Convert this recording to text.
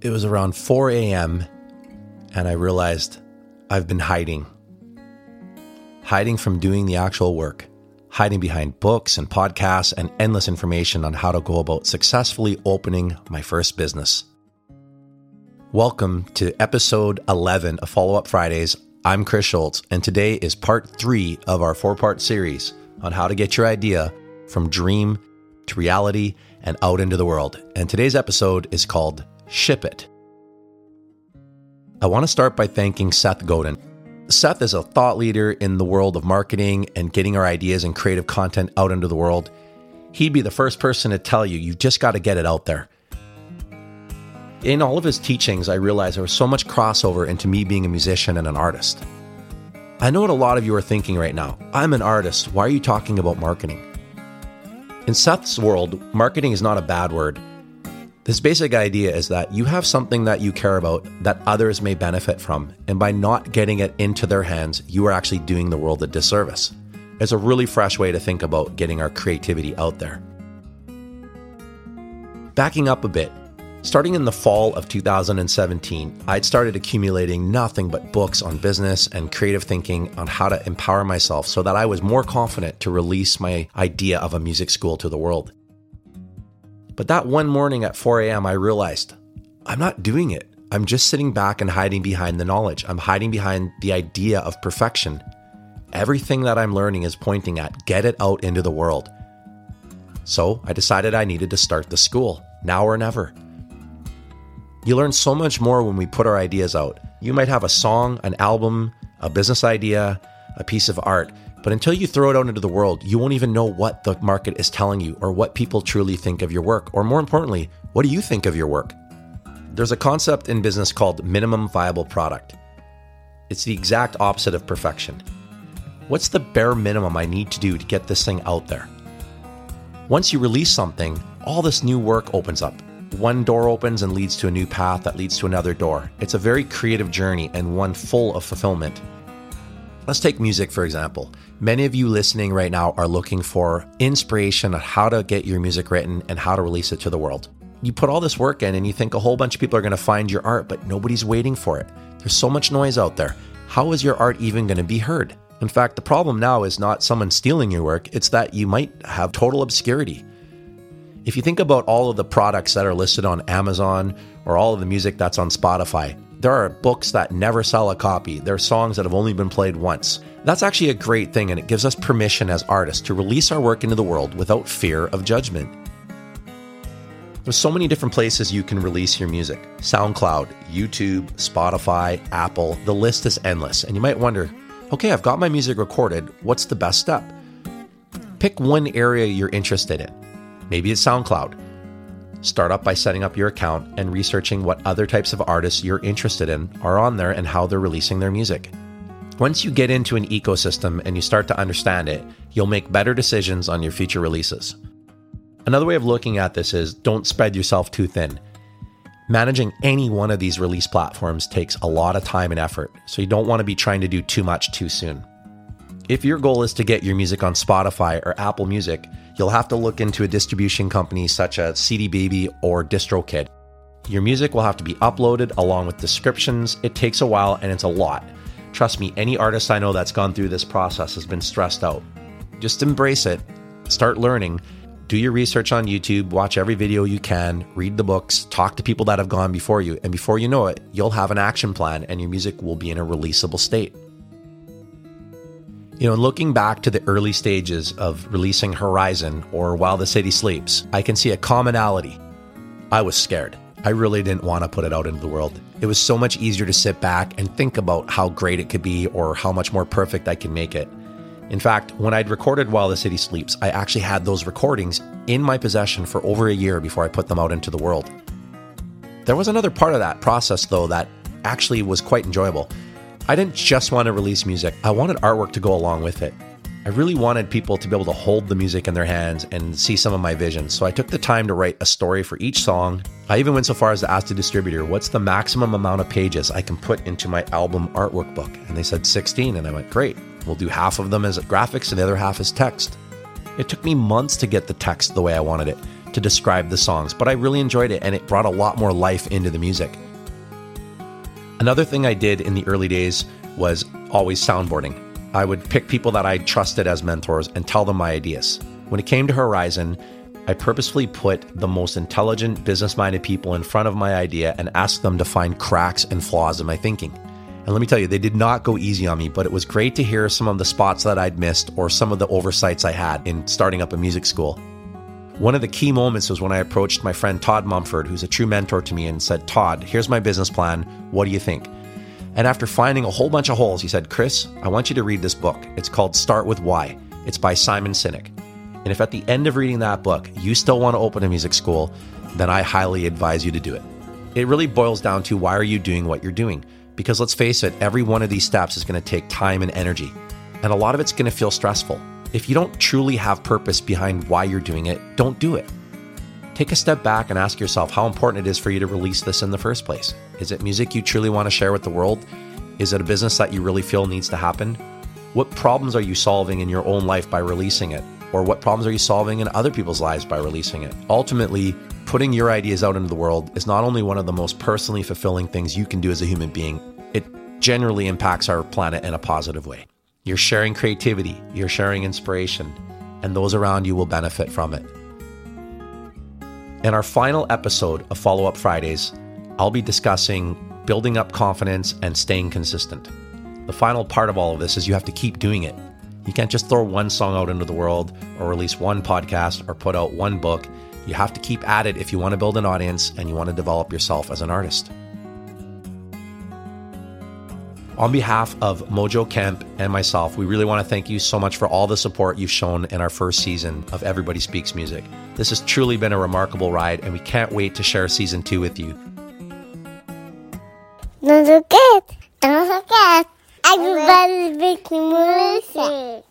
It was around 4 a.m., and I realized I've been hiding. Hiding from doing the actual work, hiding behind books and podcasts and endless information on how to go about successfully opening my first business. Welcome to episode 11 of Follow Up Fridays. I'm Chris Schultz, and today is part three of our four part series on how to get your idea from dream to reality and out into the world. And today's episode is called Ship It. I want to start by thanking Seth Godin. Seth is a thought leader in the world of marketing and getting our ideas and creative content out into the world. He'd be the first person to tell you, you've just got to get it out there. In all of his teachings, I realized there was so much crossover into me being a musician and an artist. I know what a lot of you are thinking right now. I'm an artist. Why are you talking about marketing? In Seth's world, marketing is not a bad word. This basic idea is that you have something that you care about that others may benefit from, and by not getting it into their hands, you are actually doing the world a disservice. It's a really fresh way to think about getting our creativity out there. Backing up a bit, starting in the fall of 2017, I'd started accumulating nothing but books on business and creative thinking on how to empower myself so that I was more confident to release my idea of a music school to the world. But that one morning at 4 a.m., I realized I'm not doing it. I'm just sitting back and hiding behind the knowledge. I'm hiding behind the idea of perfection. Everything that I'm learning is pointing at get it out into the world. So I decided I needed to start the school, now or never. You learn so much more when we put our ideas out. You might have a song, an album, a business idea, a piece of art, but until you throw it out into the world, you won't even know what the market is telling you or what people truly think of your work. Or more importantly, what do you think of your work? There's a concept in business called minimum viable product. It's the exact opposite of perfection. What's the bare minimum I need to do to get this thing out there? Once you release something, all this new work opens up. One door opens and leads to a new path that leads to another door. It's a very creative journey and one full of fulfillment. Let's take music, for example. Many of you listening right now are looking for inspiration on how to get your music written and how to release it to the world. You put all this work in and you think a whole bunch of people are going to find your art, but nobody's waiting for it. There's so much noise out there. How is your art even going to be heard? In fact, the problem now is not someone stealing your work, it's that you might have total obscurity. If you think about all of the products that are listed on Amazon or all of the music that's on Spotify, there are books that never sell a copy. There are songs that have only been played once. That's actually a great thing, and it gives us permission as artists to release our work into the world without fear of judgment. There's so many different places you can release your music SoundCloud, YouTube, Spotify, Apple. The list is endless. And you might wonder okay, I've got my music recorded. What's the best step? Pick one area you're interested in. Maybe it's SoundCloud. Start up by setting up your account and researching what other types of artists you're interested in are on there and how they're releasing their music. Once you get into an ecosystem and you start to understand it, you'll make better decisions on your future releases. Another way of looking at this is don't spread yourself too thin. Managing any one of these release platforms takes a lot of time and effort, so you don't want to be trying to do too much too soon. If your goal is to get your music on Spotify or Apple Music, you'll have to look into a distribution company such as CD Baby or DistroKid. Your music will have to be uploaded along with descriptions. It takes a while and it's a lot. Trust me, any artist I know that's gone through this process has been stressed out. Just embrace it, start learning, do your research on YouTube, watch every video you can, read the books, talk to people that have gone before you, and before you know it, you'll have an action plan and your music will be in a releasable state. You know, looking back to the early stages of releasing Horizon or While the City Sleeps, I can see a commonality. I was scared. I really didn't want to put it out into the world. It was so much easier to sit back and think about how great it could be or how much more perfect I can make it. In fact, when I'd recorded While the City Sleeps, I actually had those recordings in my possession for over a year before I put them out into the world. There was another part of that process, though, that actually was quite enjoyable. I didn't just want to release music, I wanted artwork to go along with it. I really wanted people to be able to hold the music in their hands and see some of my vision. So I took the time to write a story for each song. I even went so far as to ask the distributor, what's the maximum amount of pages I can put into my album artwork book? And they said 16. And I went, great. We'll do half of them as graphics and the other half as text. It took me months to get the text the way I wanted it. to describe the songs, but I really enjoyed it and it brought a lot more life into the music. Another thing I did in the early days was always soundboarding. I would pick people that I trusted as mentors and tell them my ideas. When it came to Horizon, I purposefully put the most intelligent, business minded people in front of my idea and asked them to find cracks and flaws in my thinking. And let me tell you, they did not go easy on me, but it was great to hear some of the spots that I'd missed or some of the oversights I had in starting up a music school. One of the key moments was when I approached my friend Todd Mumford, who's a true mentor to me, and said, Todd, here's my business plan. What do you think? And after finding a whole bunch of holes, he said, Chris, I want you to read this book. It's called Start with Why. It's by Simon Sinek. And if at the end of reading that book, you still want to open a music school, then I highly advise you to do it. It really boils down to why are you doing what you're doing? Because let's face it, every one of these steps is going to take time and energy. And a lot of it's going to feel stressful. If you don't truly have purpose behind why you're doing it, don't do it. Take a step back and ask yourself how important it is for you to release this in the first place. Is it music you truly want to share with the world? Is it a business that you really feel needs to happen? What problems are you solving in your own life by releasing it? Or what problems are you solving in other people's lives by releasing it? Ultimately, putting your ideas out into the world is not only one of the most personally fulfilling things you can do as a human being, it generally impacts our planet in a positive way. You're sharing creativity, you're sharing inspiration, and those around you will benefit from it. In our final episode of Follow Up Fridays, I'll be discussing building up confidence and staying consistent. The final part of all of this is you have to keep doing it. You can't just throw one song out into the world or release one podcast or put out one book. You have to keep at it if you want to build an audience and you want to develop yourself as an artist. On behalf of Mojo Kemp and myself, we really want to thank you so much for all the support you've shown in our first season of Everybody Speaks Music. This has truly been a remarkable ride, and we can't wait to share season two with you. Don't forget, don't forget, everybody speaks music.